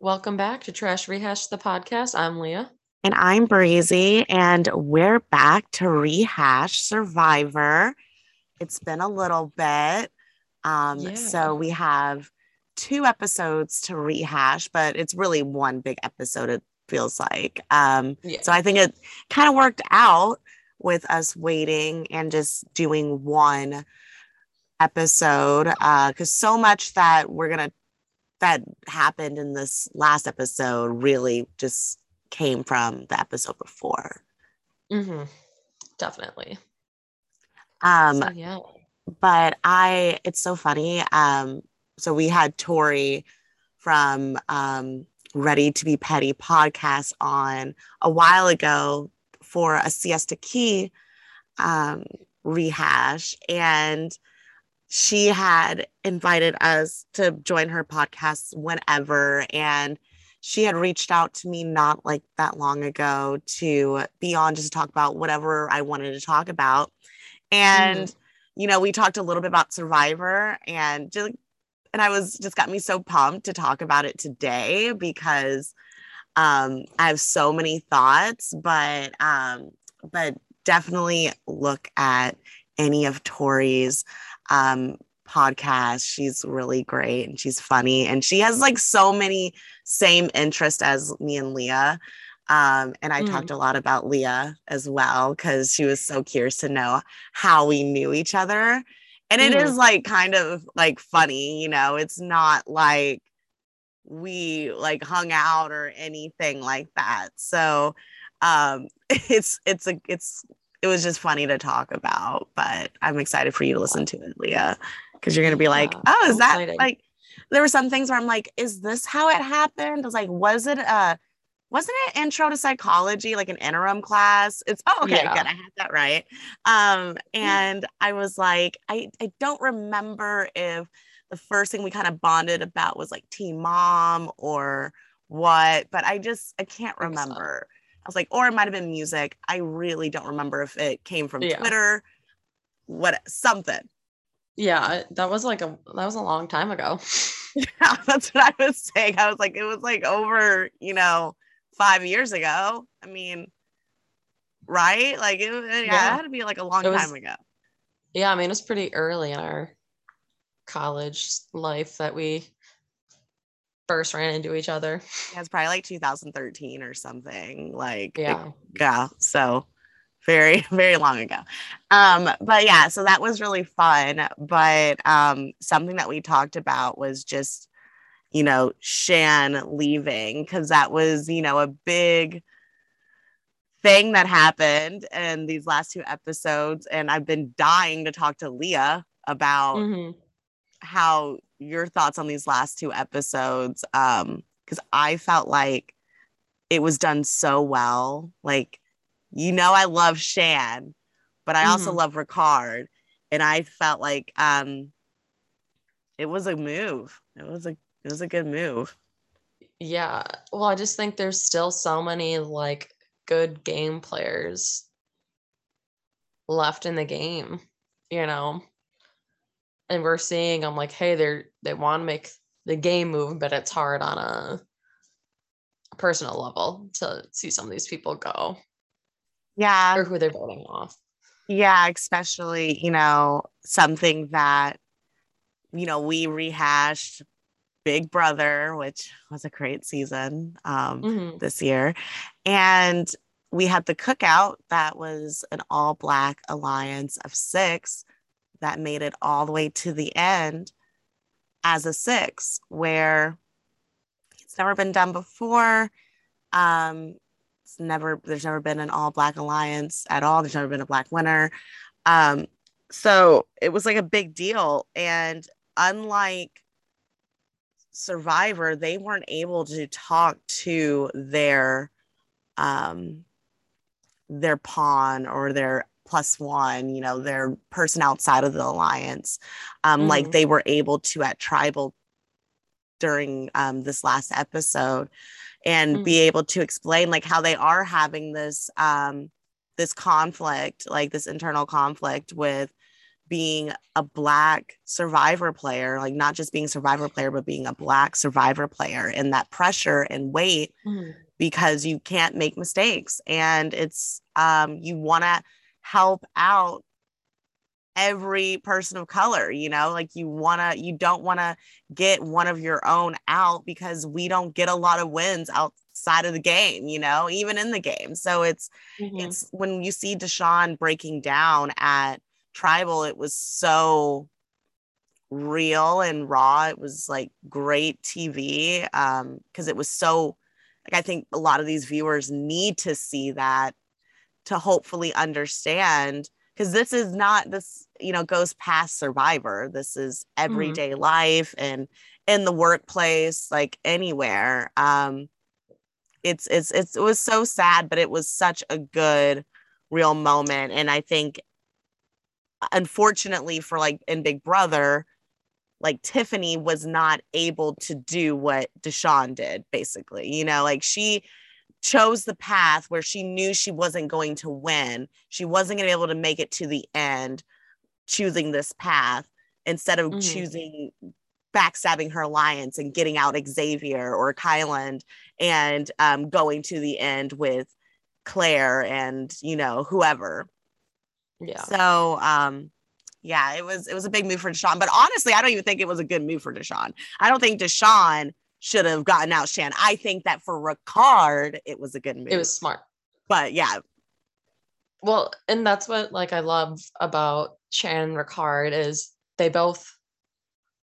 Welcome back to Trash Rehash the podcast. I'm Leah. And I'm Breezy, and we're back to rehash Survivor. It's been a little bit. Um, Yeah. So we have two episodes to rehash, but it's really one big episode, it feels like. Um, Yeah. so I think it kind of worked out with us waiting and just doing one episode because so much that we're gonna that happened in this last episode really just came from the episode before. hmm Definitely. Um, So, yeah. but I it's so funny. Um, so we had Tori from um Ready to Be Petty podcast on a while ago for a siesta key um rehash and she had invited us to join her podcast whenever and she had reached out to me not like that long ago to be on just to talk about whatever I wanted to talk about. And you know we talked a little bit about survivor and just and I was just got me so pumped to talk about it today because um I have so many thoughts but um but definitely look at any of Tori's um podcasts she's really great and she's funny and she has like so many same interests as me and Leah. Um and I Mm. talked a lot about Leah as well cuz she was so curious to know how we knew each other. And it Mhm. is like kind of like funny you know? It's not like we like hung out or anything like that. So um it's it's a it's it was just funny to talk about but i'm excited for you to listen to it leah because you're gonna be like Yeah, oh is that like there were some things where i'm like is this how it happened? I was like was it a wasn't it intro to psychology like an interim class? It's oh okay Yeah. good i had that right. Um and i was like i i don't remember if the first thing we kind of bonded about was like team mom or what but i just i can't Think so. I was like or it might have been music i really don't remember if it came from Yeah. twitter what something Yeah. That was like a that was a long time ago. yeah, that's what i was saying i was like it was like over you know five years ago i mean right like it, yeah, Yeah. it had to be like a long was- time ago Yeah. I mean, it was pretty early in our college life that we first ran into each other. yeah, it's probably like 2013 or something like Yeah. yeah so very very long ago um but yeah so that was really fun but um something that we talked about was just you know shan leaving because that was you know a big thing that happened in these last two episodes and i've been dying to talk to leah about hmm how your thoughts on these last two episodes um because i felt like it was done so well like you know i love shan but i also Mhm. love ricard and i felt like um it was a move it was a it was a good move Yeah. Well, I just think there's still so many like good game players left in the game, you know. And we're seeing I'm like, hey, they're they want to make the game move, but it's hard on a personal level to see some of these people go yeah or who they're voting off. yeah especially you know something that you know we rehashed big brother which was a great season um Mhm. this year. And we had the cookout that was an all black alliance of six that made it all the way to the end as a six, where it's never been done before. Um, it's never, there's never been an all black alliance at all. There's never been a black winner. Um, so it was like a big deal. And unlike Survivor, they weren't able to talk to their um their pawn or their plus one, you know, their person outside of the alliance. Um, like Mhm. they were able to at tribal during um this last episode and be able to explain like how they are having this um this conflict, like this internal conflict with being a black survivor player, like not just being survivor player, but being a black survivor player and that pressure and weight Mhm. because you can't make mistakes. And it's um you want to help out every person of color, you know, like you want to you don't want to get one of your own out because we don't get a lot of wins outside of the game, you know, even in the game. So it's Mhm. it's when you see Deshawn breaking down at tribal, it was so real and raw. It was like great TV um because it was so like I think a lot of these viewers need to see that to hopefully understand because this is not this you know goes past survivor. This is everyday life and in the workplace like anywhere. Um it's it's it's it was so sad but it was such a good real moment. And i think unfortunately for like in big brother like tiffany was not able to do what deshawn did basically. You know like she chose the path where she knew she wasn't going to win she wasn't going to be able to make it to the end choosing this path instead of Mhm. choosing backstabbing her alliance and getting out Xavier or Kyland and um, going to the end with Claire and you know whoever. Yeah. So um, yeah, it was it was a big move for Deshawn. But honestly, I don't even think it was a good move for Deshawn. I don't think Deshawn should have gotten out Shan. I think that for Ricard, it was a good move. It was smart. but yeah, Well, and that's what like I love about Shan and Ricard is they both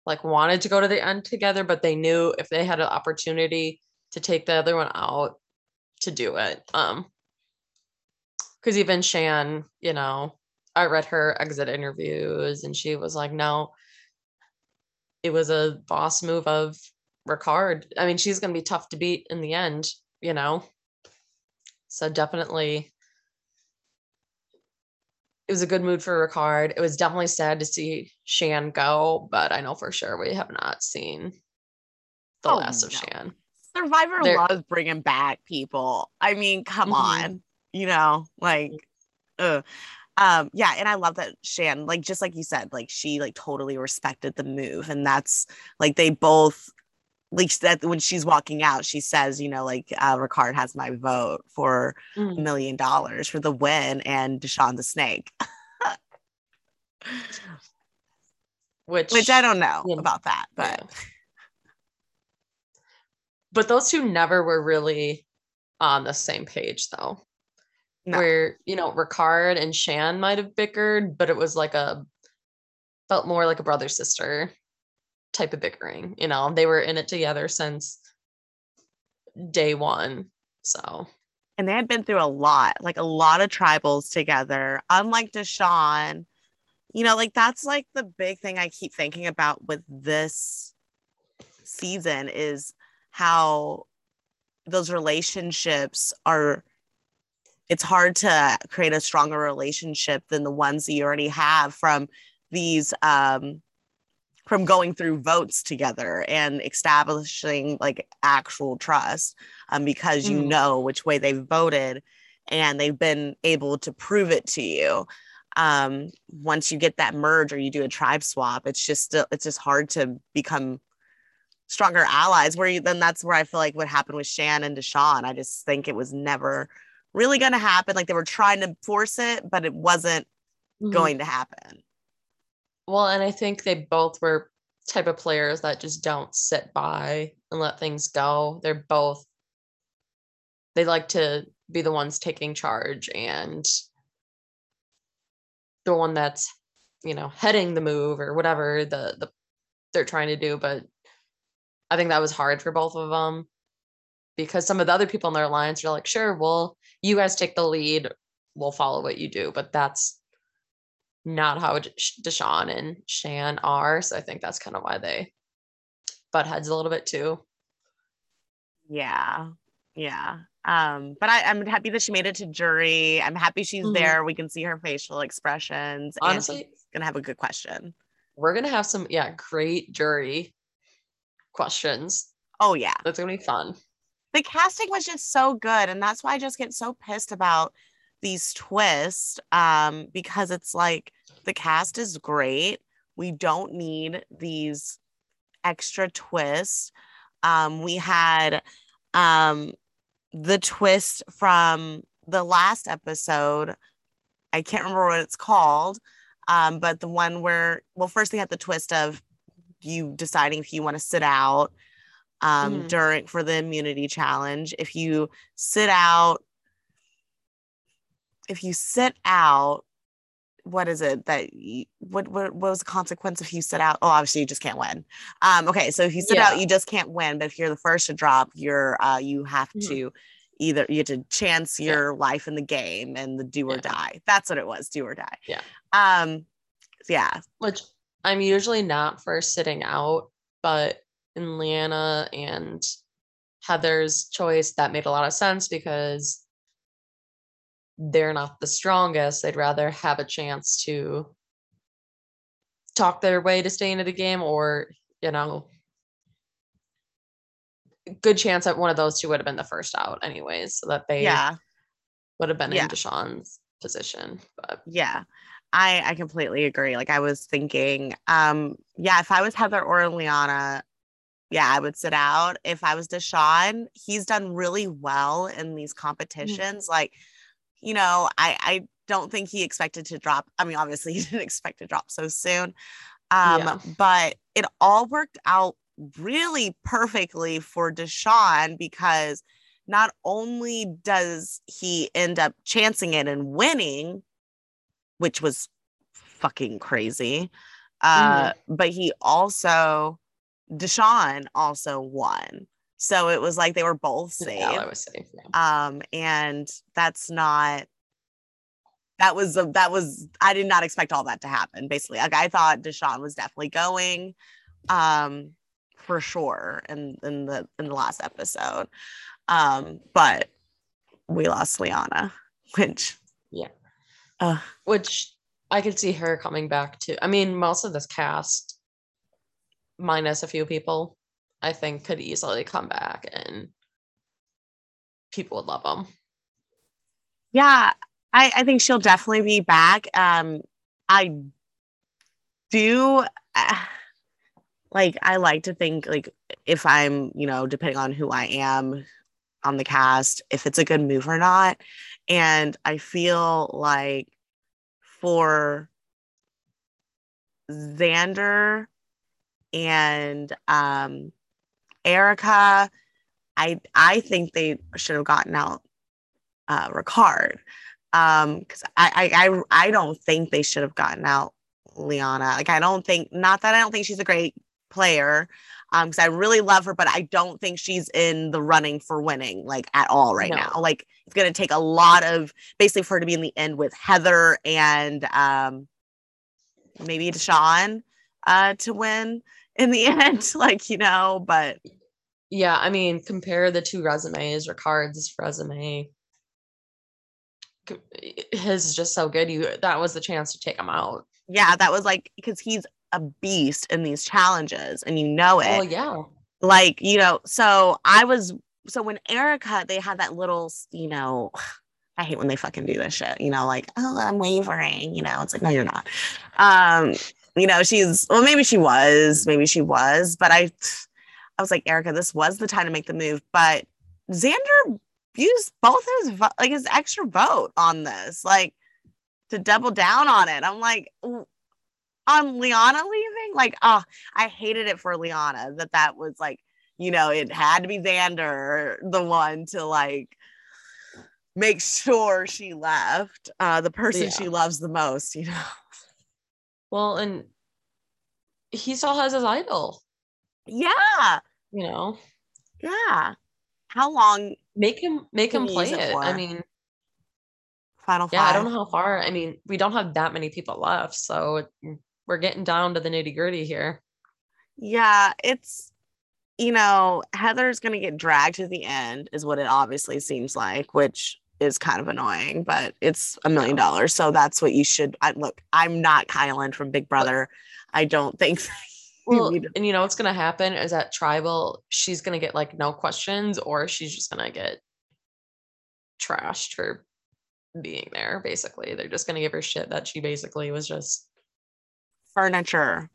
like wanted to go to the end together, but they knew if they had an opportunity to take the other one out to do it. Um because even Shan, you know, I read her exit interviews and she was like, no, it was a boss move of Ricard. I mean, she's gonna be tough to beat in the end, you know. So definitely it was a good mood for Ricard. It was definitely sad to see Shan go, but I know for sure we have not seen the Oh, last of no. Shan. Survivor There- loves bringing back people. I mean, come Mhm. on, you know, like, uh, um, yeah, and I love that Shan, like, just like you said, like she like totally respected the move, and that's like they both, like that when she's walking out, she says, you know, like uh, Ricard has my vote for a Mhm. million dollars for the win, and Deshawn the Snake, Which which I don't know Yeah. about that, but yeah. But those two never were really on the same page though. No. Where, you know, Ricard and Shan might have bickered, but it was like a felt more like a brother sister type of bickering. You know, they were in it together since day one. So and they had been through a lot, like a lot of tribals together. Unlike Deshawn, you know, like that's like the big thing I keep thinking about with this season is how those relationships are. It's hard to create a stronger relationship than the ones that you already have from these um from going through votes together and establishing like actual trust um, because you Mhm. know which way they've voted and they've been able to prove it to you um, once you get that merge or you do a tribe swap it's just still it's just hard to become stronger allies where you then that's where i feel like what happened with shan and deshawn i just think it was never really going to happen like they were trying to force it but it wasn't Mhm. going to happen Well, and I think they both were type of players that just don't sit by and let things go. They're both they like to be the ones taking charge and the one that's, you know, heading the move or whatever the the they're trying to do, but I think that was hard for both of them because some of the other people in their alliance are like, "Sure, well, you guys take the lead, we'll follow what you do," but that's not how Deshawn and Shan are. So I think that's kind of why they butt heads a little bit too. Yeah. Yeah. Um, but I, I'm happy that she made it to jury. I'm happy she's Mhm. there. We can see her facial expressions. and she's Honestly, gonna have a good question. we're gonna have some yeah great jury questions. Oh yeah. That's gonna be fun. The casting was just so good. And that's why I just get so pissed about these twists. Um, because it's like the cast is great. We don't need these extra twists. Um, we had um, the twist from the last episode. I can't remember what it's called, um, but the one where, well, first they had the twist of you deciding if you want to sit out um, Mhm. during for the immunity challenge. If you sit out, if you sit out, what is it that you, what, what what was the consequence if you sit out? Oh, obviously you just can't win. Um, okay, so if you sit out, you just can't win. But if you're the first to drop, you're uh, you have Mhm. to either you have to chance Yeah. your life in the game and the do or Yeah. die. That's what it was, do or die. Yeah. Um, yeah, which I'm usually not for sitting out, but in Liana and Heather's choice, that made a lot of sense because they're not the strongest. They'd rather have a chance to talk their way to staying in the game or, you know, good chance that one of those two would have been the first out anyways, so that they yeah. would have been Yeah. in Deshawn's position. But Yeah. I I completely agree. Like I was thinking, um, yeah, if I was Heather or Liana, yeah, I would sit out. If I was Deshawn, he's done really well in these competitions. Like, you know, I I don't think he expected to drop. I mean, obviously he didn't expect to drop so soon. Um, Yeah. but it all worked out really perfectly for Deshawn because not only does he end up chancing it and winning, which was fucking crazy. Uh, but he also Deshawn also won. So it was like they were both safe. yeah, I was safe. Yeah. Um, and that's not that was a, that was I did not expect all that to happen. Basically, like I thought Deshawn was definitely going, um, for sure in in the in the last episode, um, but we lost Liana, which Yeah. uh, which I could see her coming back to. I mean, most of this cast, minus a few people, I think could easily come back and people would love them. yeah, I I think she'll definitely be back. Um, I do. Like I like to think like if I'm, you know, depending on who I am on the cast, if it's a good move or not. And I feel like for Xander and um Erika, I I think they should have gotten out uh Ricard. Um because I, I I I don't think they should have gotten out Liana. Like I don't think not that I don't think she's a great player um because I really love her but I don't think she's in the running for winning like at all right No. now like it's going to take a lot of basically for her to be in the end with Heather and um maybe Deshawn uh to win in the end like you know but Yeah, I mean, compare the two resumes. Ricard's resume, his is just so good. You that was the chance to take him out. yeah that was like because he's a beast in these challenges and you know it Well, yeah, like you know so i was so when erika they had that little you know i hate when they fucking do this shit you know like oh i'm wavering you know it's like no you're not um you know she's well maybe she was maybe she was but i i was like erika this was the time to make the move but xander used both his like his extra vote on this like to double down on it i'm like on Liana leaving. Like, oh, I hated it for Liana that that was like, you know, it had to be Xander the one to like make sure she left. Uh, the person Yeah. she loves the most, you know. Well, and he still has his idol. Yeah, You know, yeah. How long? make him make him play it it. I mean, Final yeah, I don't know how far. I mean, we don't have that many people left, so we're getting down to the nitty gritty here. Yeah, it's you know, Heather's gonna get dragged to the end, is what it obviously seems like, which is kind of annoying, but it's a million dollars. So that's what you should I, look. I'm not Kylan from Big Brother. I don't think Well, to- and you know what's gonna happen is that tribal, she's gonna get like no questions, or she's just gonna get trashed for being there. Basically, they're just gonna give her shit that she basically was just furniture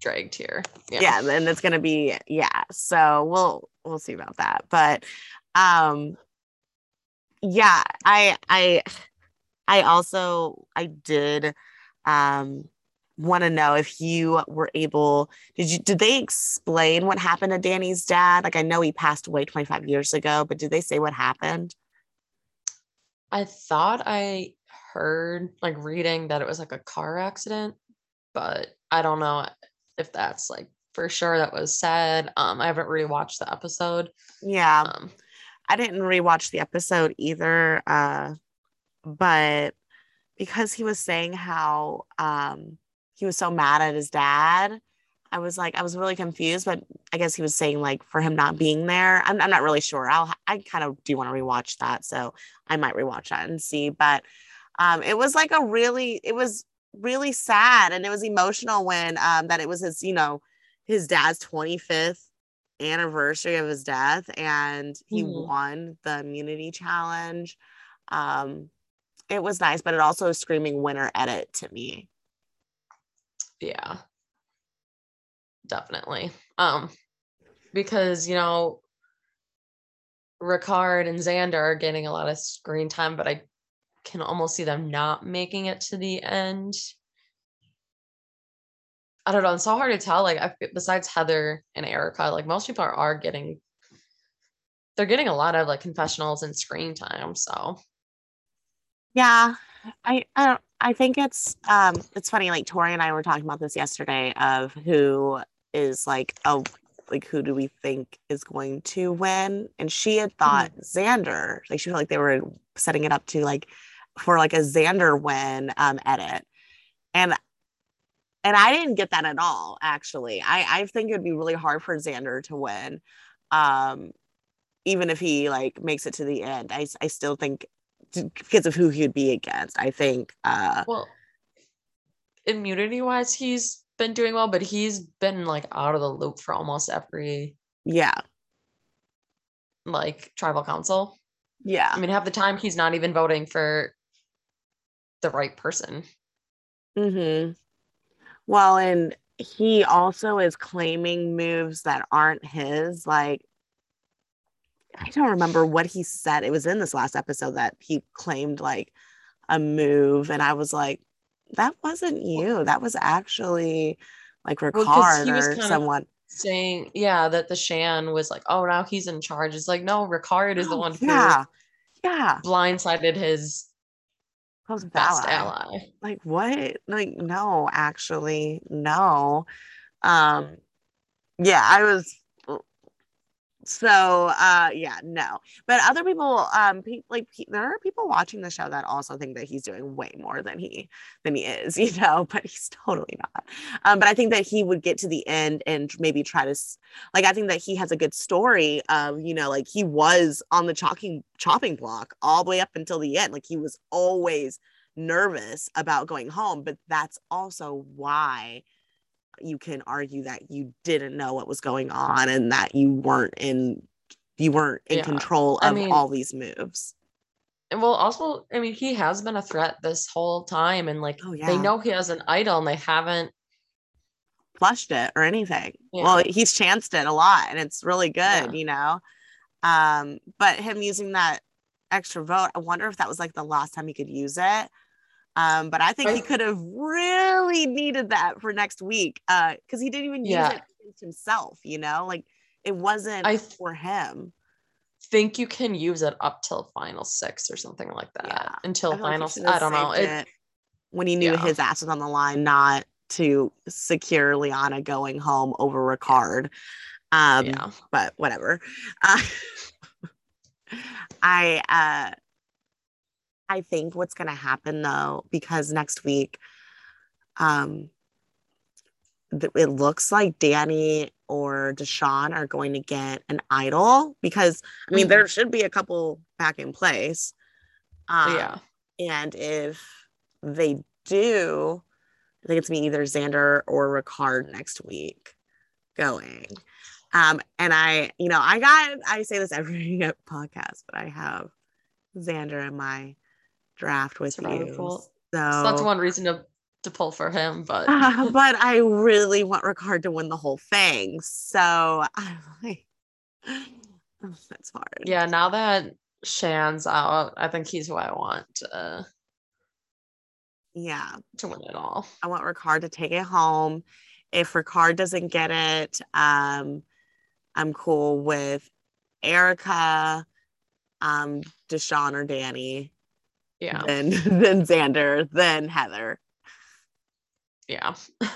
dragged here. Yeah. yeah, and it's gonna be yeah. So we'll we'll see about that. But um yeah, I I I also I did um want to know if you were able did you did they explain what happened to Danny's dad? Like I know he passed away 25 years ago, but did they say what happened? I thought I heard like reading that it was like a car accident, but I don't know if that's like for sure that was said. Um I haven't really watched the episode. Yeah. Um, I didn't rewatch the episode either. Uh but because he was saying how um he was so mad at his dad. I was like, I was really confused, but I guess he was saying like for him not being there. I'm, I'm not really sure. I'll, I kind of do want to rewatch that. So I might rewatch that and see. But um, it was like a really, it was really sad and it was emotional when um, that it was his, you know, his dad's 25th anniversary of his death and he mm-hmm. won the immunity challenge. Um, it was nice, but it also screaming winner edit to me yeah definitely um because you know Ricard and Xander are getting a lot of screen time, but I can almost see them not making it to the end. I don't know. It's so hard to tell. Like, I, besides Heather and Erika, like most people are, are getting, they're getting a lot of like confessionals and screen time. So, yeah, I I don't I think it's um it's funny like Tori and I were talking about this yesterday of who is like oh like who do we think is going to win and she had thought mm-hmm. Xander like she felt like they were setting it up to like for like a Xander win um edit and and I didn't get that at all actually I I think it would be really hard for Xander to win um even if he like makes it to the end I I still think because of who he'd be against. I think. Uh, well, immunity wise, he's been doing well, but he's been like out of the loop for almost every. Yeah. Like tribal council. Yeah. I mean, half the time he's not even voting for the right person. Hmm. Well, and he also is claiming moves that aren't his. Like I don't remember what he said. It was in this last episode that he claimed like a move, and I was like, that wasn't you. That was actually like Ricard well, or someone saying, yeah, that the Shan was like, oh, now he's in charge. It's like, no, Ricard is oh, the one who yeah, yeah, blindsided his Close best ally. ally. Like what? Like no, actually, no. Um, yeah, I was so uh yeah no. But other people um pe- like pe- there are people watching the show that also think that he's doing way more than he than he is you know but he's totally not. Um but i think that he would get to the end and maybe try to like i think that he has a good story of you know like he was on the chopping chopping block all the way up until the end. Like he was always nervous about going home but that's also why you can argue that you didn't know what was going on and that you weren't in you weren't in yeah. control of I mean, all these moves. And well, also, I mean, he has been a threat this whole time, and like oh, yeah. they know he has an idol, and they haven't flushed it or anything. Yeah. Well, he's chanced it a lot, and it's really good, you know. Um, but him using that extra vote, I wonder if that was like the last time he could use it. Um, but I think he could have really needed that for next week because uh, he didn't even yeah. use it against himself, you know, like it wasn't I for him. Think you can use it up till final six or something like that. Yeah. Until final, like I don't know. It, when he knew yeah. his ass was on the line, not to secure Liana going home over Ricard. Um, yeah. but whatever. Uh, I uh I think what's going to happen though, because next week, um, th- it looks like Danny or Deshawn are going to get an idol because I mean, mm-hmm. there should be a couple back in place. Um, yeah. And if they do, I think it's me either Xander or Ricard next week going. Um, and I, you know, I got, I say this every podcast, but I have Xander in my draft with Survivor you. So, so, that's one reason to to pull for him, but Uh, but I really want Ricard to win the whole thing. So I'm like, that's hard. yeah, now that Shan's out, I think he's who I want to, Yeah. to win it all. I want Ricard to take it home. If Ricard doesn't get it, um, I'm cool with Erika, um, Deshawn or Danny, Yeah, then then Xander, then Heather. yeah.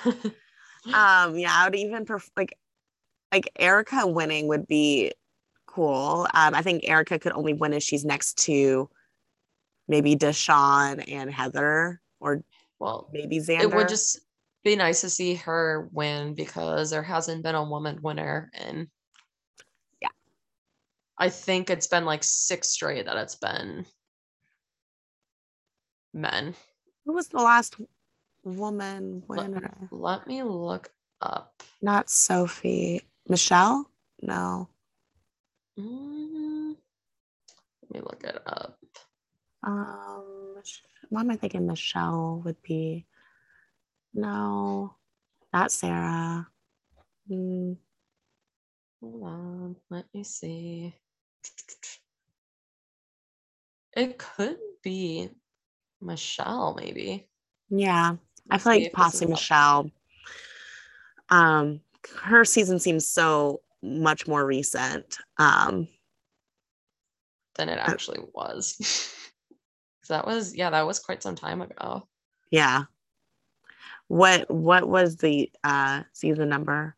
Um, yeah, I would even prefer like like Erika winning would be cool. Um, I think Erika could only win if she's next to maybe Deshawn and Heather, or well, maybe Xander. it would just be nice to see her win because there hasn't been a woman winner in Yeah. I think it's been like six straight that it's been men. Who was the last woman Let- winner? Let me look up. Not Sophie. Michelle? No. Mm, let me look it up. Um, why am I thinking Michelle would be? No, not Sarah. Hmm. Hold on, let me see. It could be Michelle, maybe. yeah, I Let's feel like possibly. Michelle. Um, her season seems so much more recent. Um, than it actually was. that was yeah, that was quite some time ago. yeah. What what was the uh season number?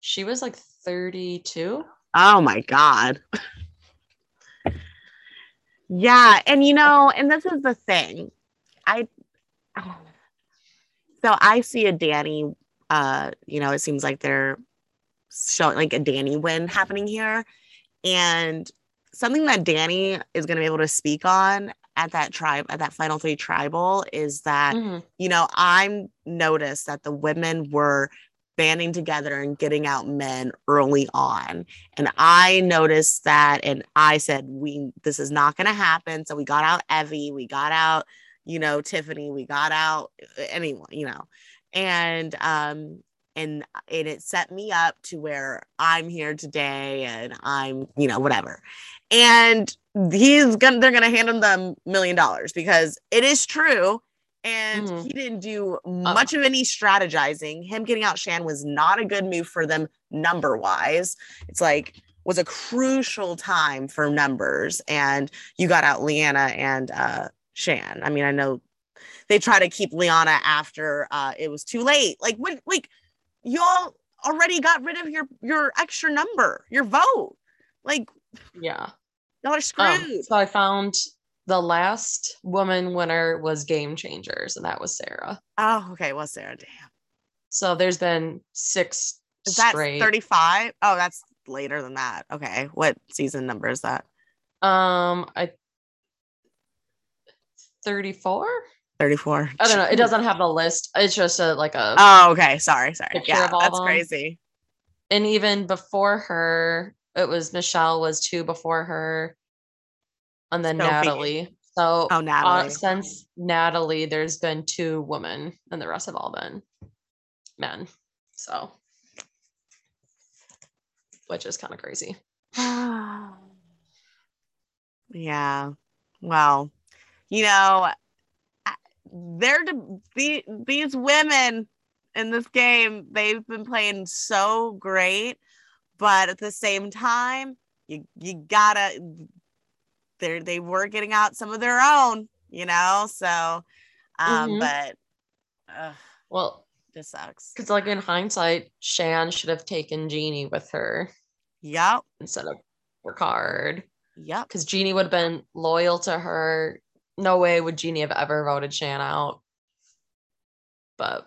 She was like 32. Oh my God. yeah. And you know, and this is the thing. I so I see a Danny, uh, you know, it seems like they're showing like a Danny win happening here. And something that Danny is gonna be able to speak on at that tribe, at that final three tribal is that Mhm. you know, I'm noticed that the women were banding together and getting out men early on. And I noticed that and I said, we this is not gonna happen. So we got out Evvie, we got out, you know, Tiffany, we got out uh, anyone, you know, and um and and it set me up to where I'm here today and I'm, you know, whatever. And he's gonna they're gonna hand him the million dollars because it is true and Mhm. he didn't do much of any strategizing. Him getting out Shan was not a good move for them number wise. It's like was a crucial time for numbers, and you got out Liana and uh, Shan. I mean, I know they try to keep Liana after uh, it was too late. Like when, like y'all already got rid of your your extra number, your vote. Like Yeah. y'all are Um, so I found the last woman winner was Game Changers, and that was Sarah. oh, okay. Well, Sarah, damn. So there's been six Is that 35? Oh, that's later than that. Okay. What season number is that? Um, I 34. 34. I don't know. It doesn't have the list. It's just a like a Oh, okay. Sorry. Sorry. Yeah, that's them. crazy. and even before her, it was Michelle was two before her, and then Sophie. Natalie. So Oh, uh, since Natalie, there's been two women, and the rest have all been men. So, which is kind of crazy. yeah. Well, you know, they're the, the, these women in this game, they've been playing so great, but at the same time, you you gotta they they were getting out some of their own, you know. So, um, Mhm. but uh, Well, this sucks. because like in hindsight, Shan should have taken Jeannie with her Yep, instead of Ricard, yep. because Jeannie would have been loyal to her. No way would Jeannie have ever voted Shan out. But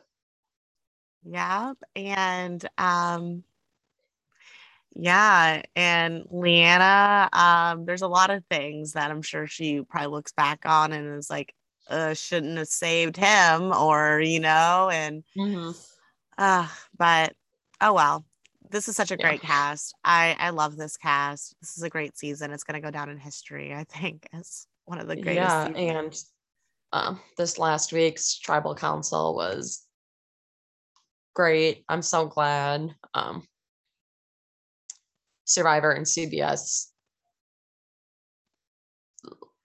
Yep. And um yeah, and Liana, um, there's a lot of things that I'm sure she probably looks back on and is like, uh, shouldn't have saved him or, you know, and Mhm. uh, but oh well. This is such a Yeah. great cast. I I love this cast. This is a great season. It's gonna go down in history, I think, as one of the greatest. yeah, seasons. and um, this last week's tribal council was great. I'm so glad. Um, Survivor and CBS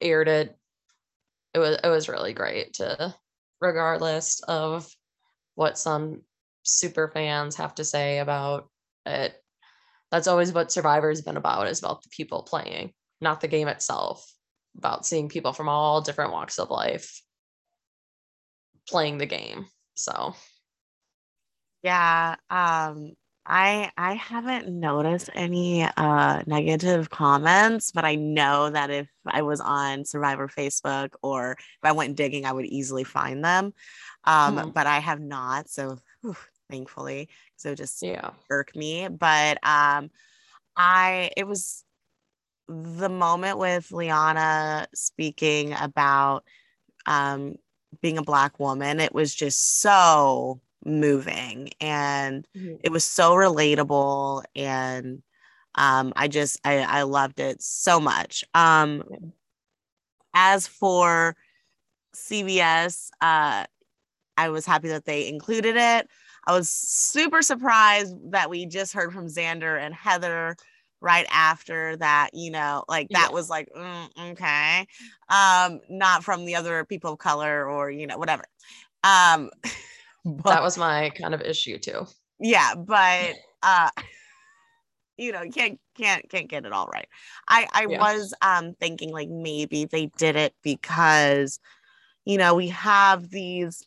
aired it. It was it was really great to regardless of what some super fans have to say about it. That's always what Survivor's been about is about the people playing, not the game itself. About seeing people from all different walks of life playing the game. So yeah, um I I haven't noticed any uh negative comments, but I know that if I was on Survivor Facebook or if I went digging, I would easily find them. Um, mm-hmm. but I have not, so whew, thankfully, so just yeah irk me. But um, I it was the moment with Liana speaking about um being a black woman. It was just so moving and mm-hmm. it was so relatable and um, I just I, I loved it so much. Um, as for CBS, uh, I was happy that they included it. I was super surprised that we just heard from Xander and Heather right after that you know like that yeah. was like mm, okay um not from the other people of color or you know whatever um but, that was my kind of issue too. Yeah, but uh you know, can't can't can't get it all right. I I yeah. was um thinking like maybe they did it because you know, we have these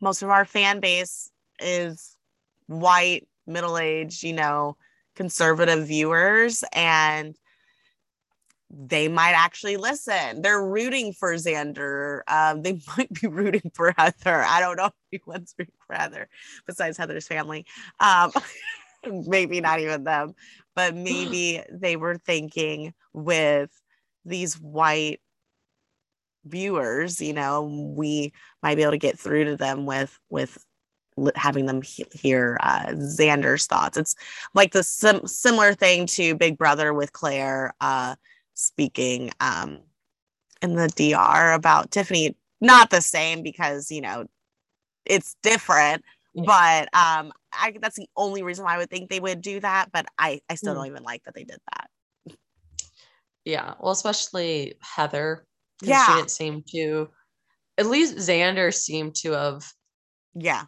most of our fan base is white, middle-aged, you know, conservative viewers and they might actually listen. They're rooting for Xander. Um, they might be rooting for Heather. I don't know if anyone's rooting for Heather besides Heather's family. Um, maybe not even them, but maybe they were thinking with these white viewers, you know, we might be able to get through to them with with having them hear uh, Xander's thoughts. It's like the sim- similar thing to Big Brother with Claire. Uh, speaking um, in the DR about Tiffany. Not the same because you know it's different, yeah. but um, I that's the only reason why I would think they would do that. But I I still mm. don't even like that they did that. Yeah, well, especially Heather. Yeah, she didn't seem to. At least Xander seemed to have. Yeah.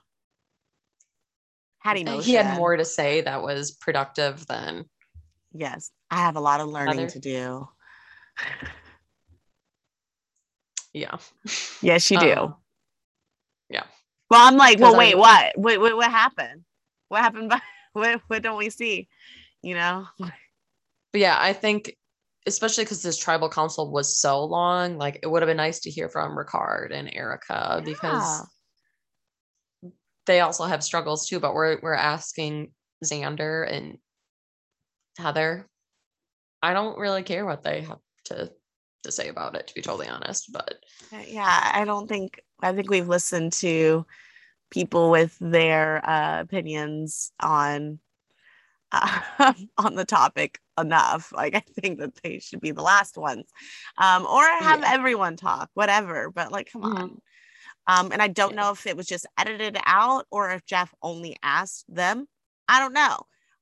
Had emotion. He had more to say that was productive than. Yes, I have a lot of learning Heather. to do. Yeah. Yes, you do. Um, yeah. Well, I'm like, well, wait, I, what? what? What? What happened? What happened? By, what? What don't we see? You know. But yeah, I think, especially because this tribal council was so long, like it would have been nice to hear from Ricard and erika yeah. because they also have struggles too. But we're we're asking Xander and Heather. I don't really care what they have to to say about it to be totally honest but uh, yeah i don't think i think we've listened to people with their uh, opinions on uh, on the topic enough like i think that they should be the last ones um, or have yeah. everyone talk whatever but like come mm-hmm. on um, and i don't yeah. know if it was just edited out or if jeff only asked them i don't know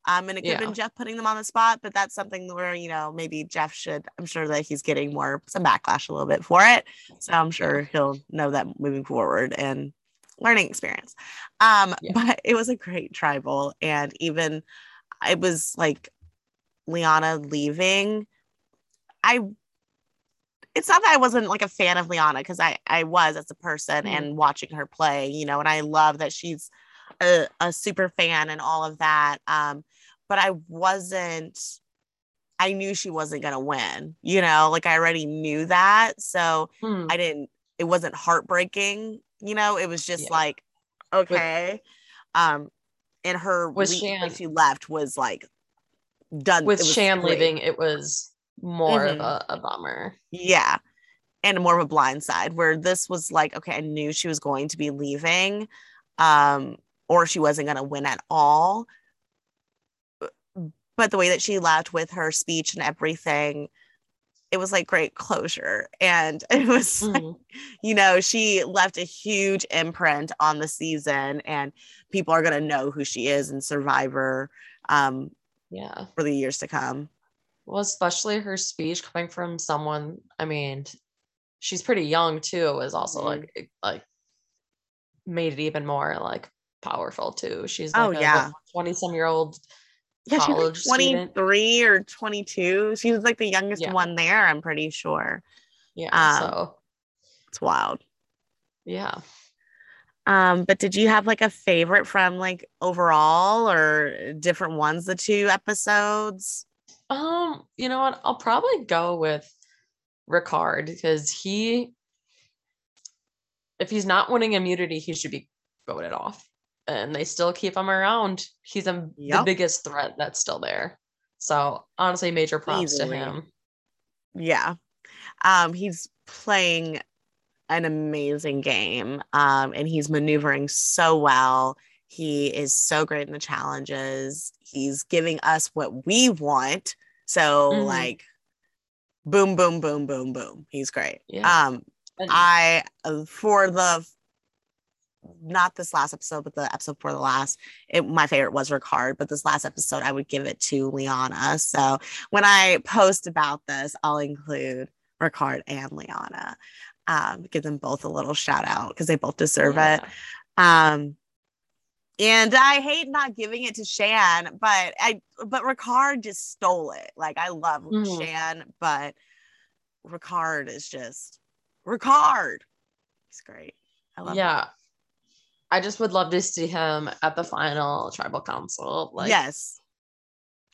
um, and it could yeah. have been Jeff putting them on the spot, but that's something where, you know, maybe Jeff should, I'm sure that he's getting more, some backlash a little bit for it. So I'm sure he'll know that moving forward and learning experience. Um, yeah. But it was a great tribal. And even it was like Liana leaving. I, it's not that I wasn't like a fan of Liana because I, I was as a person mm-hmm. and watching her play, you know, and I love that she's a, a super fan and all of that. Um, but I wasn't I knew she wasn't going to win, you know, like I already knew that. So hmm. I didn't, it wasn't heartbreaking, you know, it was just yeah. like, okay. With, um, and her, was le- Shan, she left was like done. With Shan great. leaving, it was more mm-hmm. of a, a bummer. Yeah. And more of a blind side where this was like, okay, I knew she was going to be leaving, um, or she wasn't going to win at all but the way that she left with her speech and everything, it was like great closure. And it was, like, Mhm. you know, she left a huge imprint on the season, and people are going to know who she is in Survivor um, Yeah. for the years to come. Well, especially her speech coming from someone, I mean, she's pretty young too, was also Mhm. like like made it even more like powerful too. She's Oh, like yeah. 20 some year old Yeah, she's like college student. 23 or 22. She was like the youngest Yeah. one there, I'm pretty sure. Yeah. Um, so It's wild. yeah. Um, but did you have like a favorite from like overall or different ones, the two episodes? Um, you know what? I'll probably go with Ricard because he if he's not winning immunity, he should be voted off. And they still keep him around. He's a, the biggest threat that's still there. So honestly, major props Easily. to him. Yeah. Um, he's playing an amazing game. Um, and he's maneuvering so well. He is so great in the challenges. He's giving us what we want. So Mhm. like boom, boom, boom, boom, boom. He's great. Yeah. Um, I uh, for the not this last episode, but the episode before the last, it, my favorite was Ricard. But this last episode, I would give it to Liana. So when I post about this, I'll include Ricard and Liana. Um, give them both a little shout out because they both deserve it. Um, and I hate not giving it to Shan, but I but Ricard just stole it. Like I love Mhm. Shan, but Ricard is just Ricard. He's great. I love him. Yeah. I just would love to see him at the final tribal council. Like yes.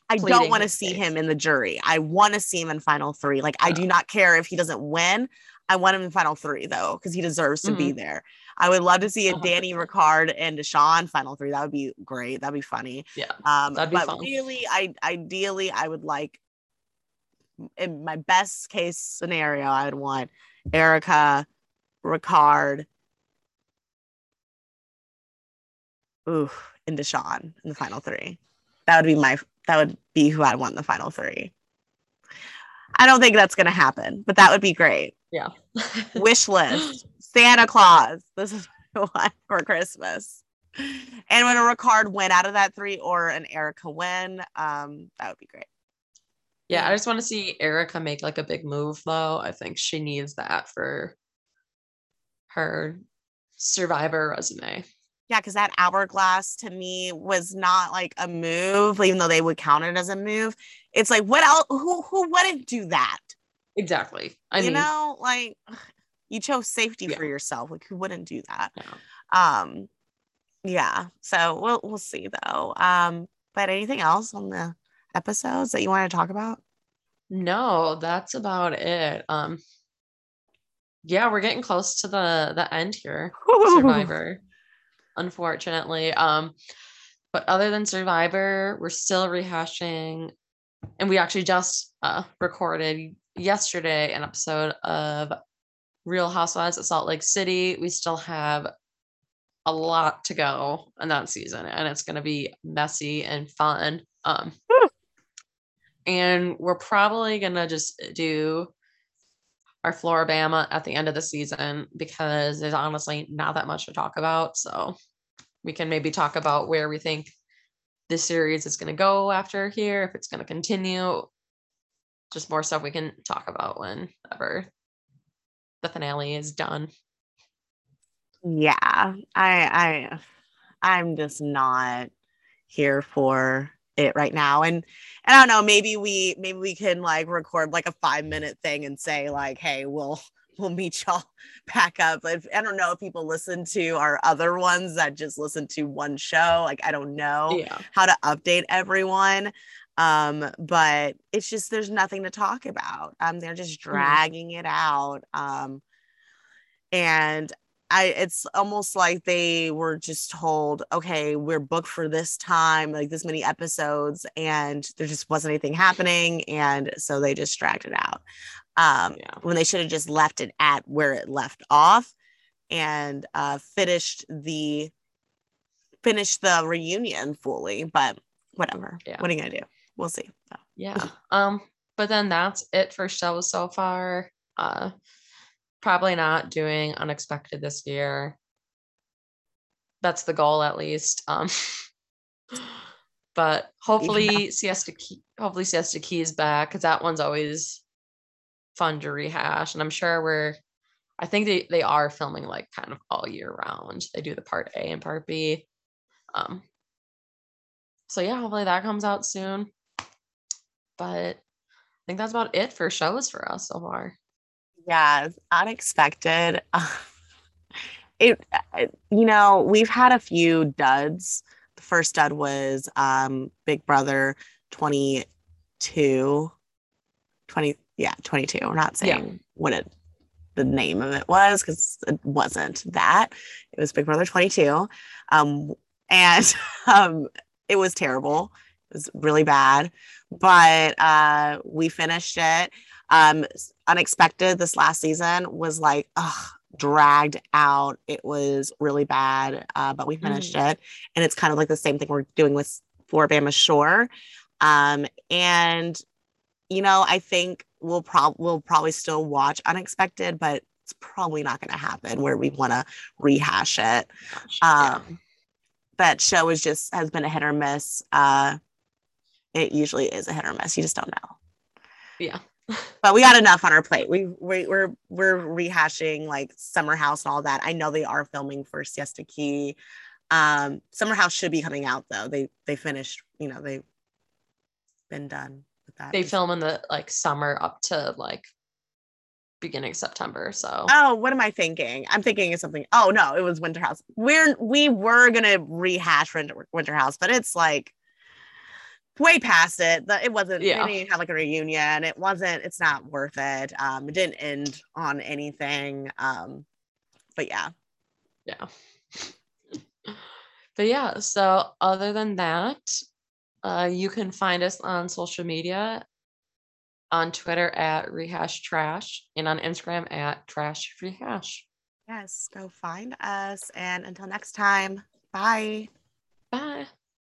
I don't want to see case. him in the jury. I want to see him in final three. Like I do not care if he doesn't win. I want him in final three though, because he deserves to be Mm-hmm. there. I would love to see a A Danny. Ricard and Deshawn final three. That would be great. That'd be funny. Yeah. Um, That'd be but fun. really, I ideally I would like in my best case scenario, I would want Erica, Ricard, ooh, and Deshawn in the final three. That would be my that would be who I'd want in the final three. I don't think that's gonna happen, but that would be great. Yeah. Wish list. Santa Claus. This is what I want for Christmas. And when a Ricard win out of that three or an Erika win, um, that would be great. Yeah, I just want to see Erika make like a big move though. I think she needs that for her survivor resume. Yeah, because that hourglass to me was not like a move, even though they would count it as a move. It's like, what else? Who who wouldn't do that? Exactly. I you mean, know, like you chose safety Yeah. for yourself. Like who wouldn't do that? yeah. Um, yeah. So we'll we'll see though. Um, but anything else on the episodes that you want to talk about? no, that's about it. Um yeah, we're getting close to the the end here. Survivor. Unfortunately. Um but other than Survivor, we're still rehashing and we actually just uh recorded yesterday an episode of Real Housewives of Salt Lake City. We still have a lot to go in that season and it's going to be messy and fun. Um and we're probably going to just do our Floribama at the end of the season because there's honestly not that much to talk about. So we can maybe talk about where we think this series is going to go after here, if it's going to continue. Just more stuff we can talk about whenever the finale is done. Yeah, I I I'm just not here for it right now. And I don't know, maybe we maybe we can like record like a five minute thing and say like, hey, we'll we'll meet y'all back up. But I don't know if people listen to our other ones that just listen to one show. Like I don't know Yeah. how to update everyone. Um, but it's just there's nothing to talk about. Um, they're just dragging it out. Um, and I it's almost like they were just told, okay, we're booked for this time, like this many episodes, and there just wasn't anything happening, and so they just dragged it out. Um, Yeah. when they should have just left it at where it left off and uh finished the finished the reunion fully, but whatever. Yeah. What are you gonna do? We'll see. So, Yeah. Um, but then that's it for shows so far. Uh, probably not doing unexpected this year. That's the goal, at least. Um, but hopefully, yeah. Siesta Key, hopefully Siesta Key is back because that one's always fun to rehash, and I'm sure we're. I think they, they are filming like kind of all year round. They do the part A and part B. Um, so yeah, hopefully that comes out soon. But I think that's about it for shows for us so far. Yeah, unexpected. it, you know, we've had a few duds. The first dud was um, Big Brother 22. 20, yeah, 22. We're not saying yeah. what it the name of it was because it wasn't that. It was Big Brother 22. Um, and um, it was terrible. It was really bad, but uh, we finished it. Um, unexpected this last season was like, ugh, dragged out. It was really bad, uh, but we finished mm. it. And it's kind of like the same thing we're doing with Floribama Shore. Um, and, you know, I think we'll, prob- we'll probably still watch Unexpected, but it's probably not going to happen where we want to rehash it. Um, that show is just has been a hit or miss. Uh, it usually is a hit or miss. You just don't know. Yeah. But we got enough on our plate. We, we we're we're rehashing like Summer House and all that. I know they are filming for Siesta Key. Um, Summer House should be coming out though. They they finished. You know they've been done with that. They film in the like summer up to like beginning of September. So oh, what am I thinking? I'm thinking of something. Oh no, it was Winter House. We're we were gonna rehash Winter, Winter House, but it's like way past it. The, it wasn't. Yeah. We didn't have like a reunion. It wasn't. It's not worth it. Um, it didn't end on anything. Um, but yeah. Yeah. but yeah. So other than that, uh, you can find us on social media on Twitter at rehash trash and on Instagram at trash rehash. Yes, go find us. And until next time, bye. bye.